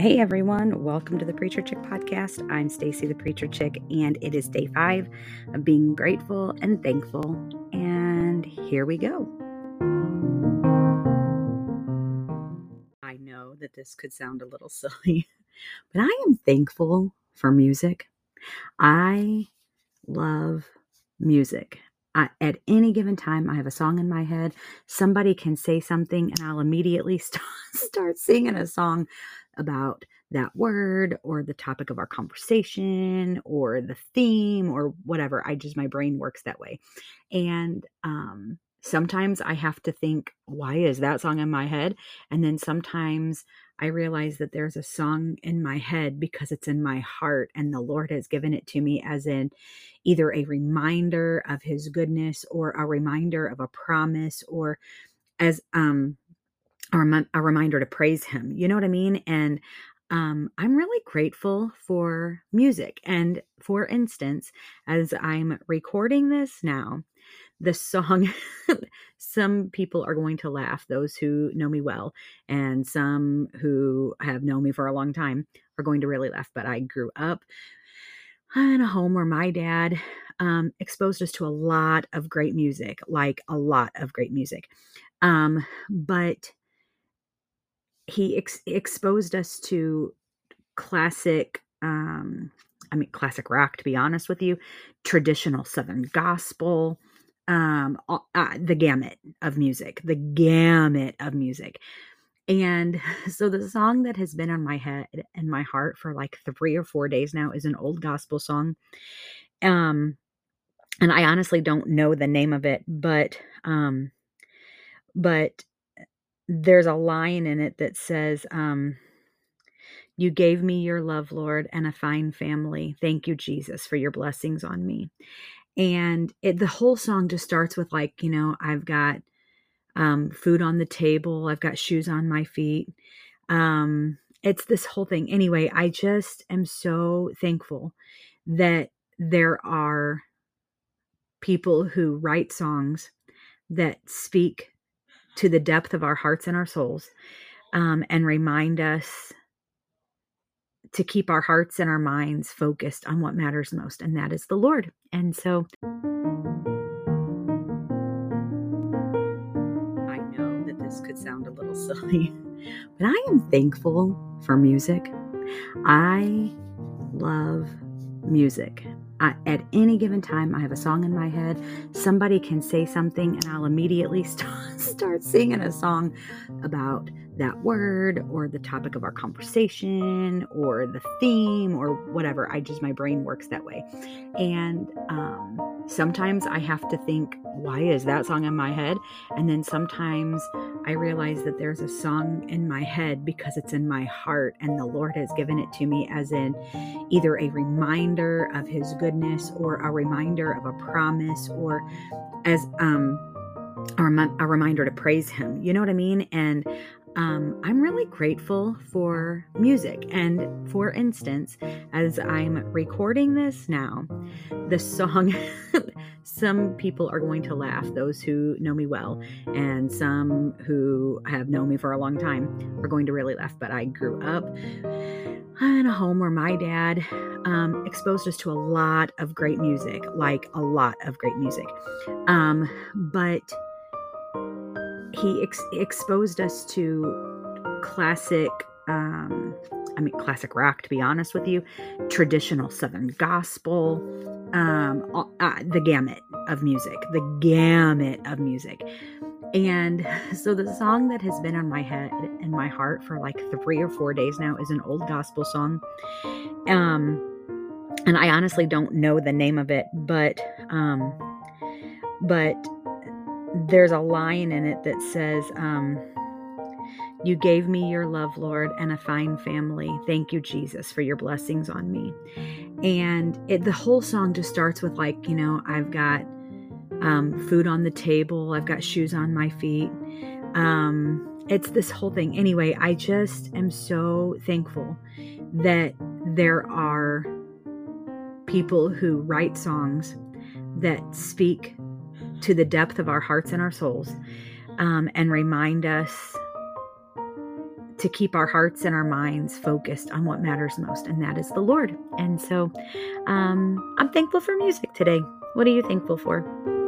Hey everyone, welcome to the Preacher Chick podcast. I'm Stacy the Preacher Chick and it is day 5 of being grateful and thankful. And here we go. I know that this could sound a little silly, but I am thankful for music. I love music. I, at any given time, I have a song in my head. Somebody can say something, and I'll immediately start, start singing a song about that word or the topic of our conversation or the theme or whatever. I just, my brain works that way. And um, sometimes I have to think, why is that song in my head? And then sometimes I realize that there's a song in my head because it's in my heart and the Lord has given it to me as in either a reminder of his goodness or a reminder of a promise or as um a, rem- a reminder to praise him. You know what I mean? And um, I'm really grateful for music. And for instance, as I'm recording this now, the song, some people are going to laugh, those who know me well, and some who have known me for a long time are going to really laugh. But I grew up in a home where my dad um, exposed us to a lot of great music, like a lot of great music. Um, but he ex- exposed us to classic um i mean classic rock to be honest with you traditional southern gospel um uh, the gamut of music the gamut of music. And so the song that has been on my head and my heart for like 3 or 4 days now is an old gospel song. Um and i honestly don't know the name of it but um but there's a line in it that says, um, You gave me your love, Lord, and a fine family. Thank you, Jesus, for your blessings on me. And it, the whole song just starts with, like, you know, I've got um, food on the table, I've got shoes on my feet. Um, it's this whole thing. Anyway, I just am so thankful that there are people who write songs that speak to the depth of our hearts and our souls um, and remind us to keep our hearts and our minds focused on what matters most, and that is the Lord. And so I know that this could sound a little silly, but I am thankful for music. I love music. I, at any given time, I have a song in my head. Somebody can say something, and I'll immediately start, start singing a song about that word or the topic of our conversation or the theme or whatever. I just, my brain works that way. And um, sometimes I have to think, why is that song in my head? And then sometimes I realize that there's a song in my head because it's in my heart and the Lord has given it to me as in either a reminder of his goodness or a reminder of a promise or as um a, rem- a reminder to praise him. You know what I mean? And um, I'm really grateful for music. And for instance, as I'm recording this now, the song, some people are going to laugh, those who know me well, and some who have known me for a long time are going to really laugh. But I grew up in a home where my dad um, exposed us to a lot of great music, like a lot of great music. Um, but he ex- exposed us to classic um i mean classic rock to be honest with you traditional southern gospel um uh, the gamut of music the gamut of music. And so the song that has been on my head and my heart for like three or four days now is an old gospel song. Um and i honestly don't know the name of it but um but there's a line in it that says, um, You gave me your love, Lord, and a fine family. Thank you, Jesus, for your blessings on me. And it, the whole song just starts with, like, you know, I've got um, food on the table, I've got shoes on my feet. Um, it's this whole thing. Anyway, I just am so thankful that there are people who write songs that speak to the depth of our hearts and our souls um, and remind us to keep our hearts and our minds focused on what matters most, and that is the Lord. And so um, I'm thankful for music today. What are you thankful for?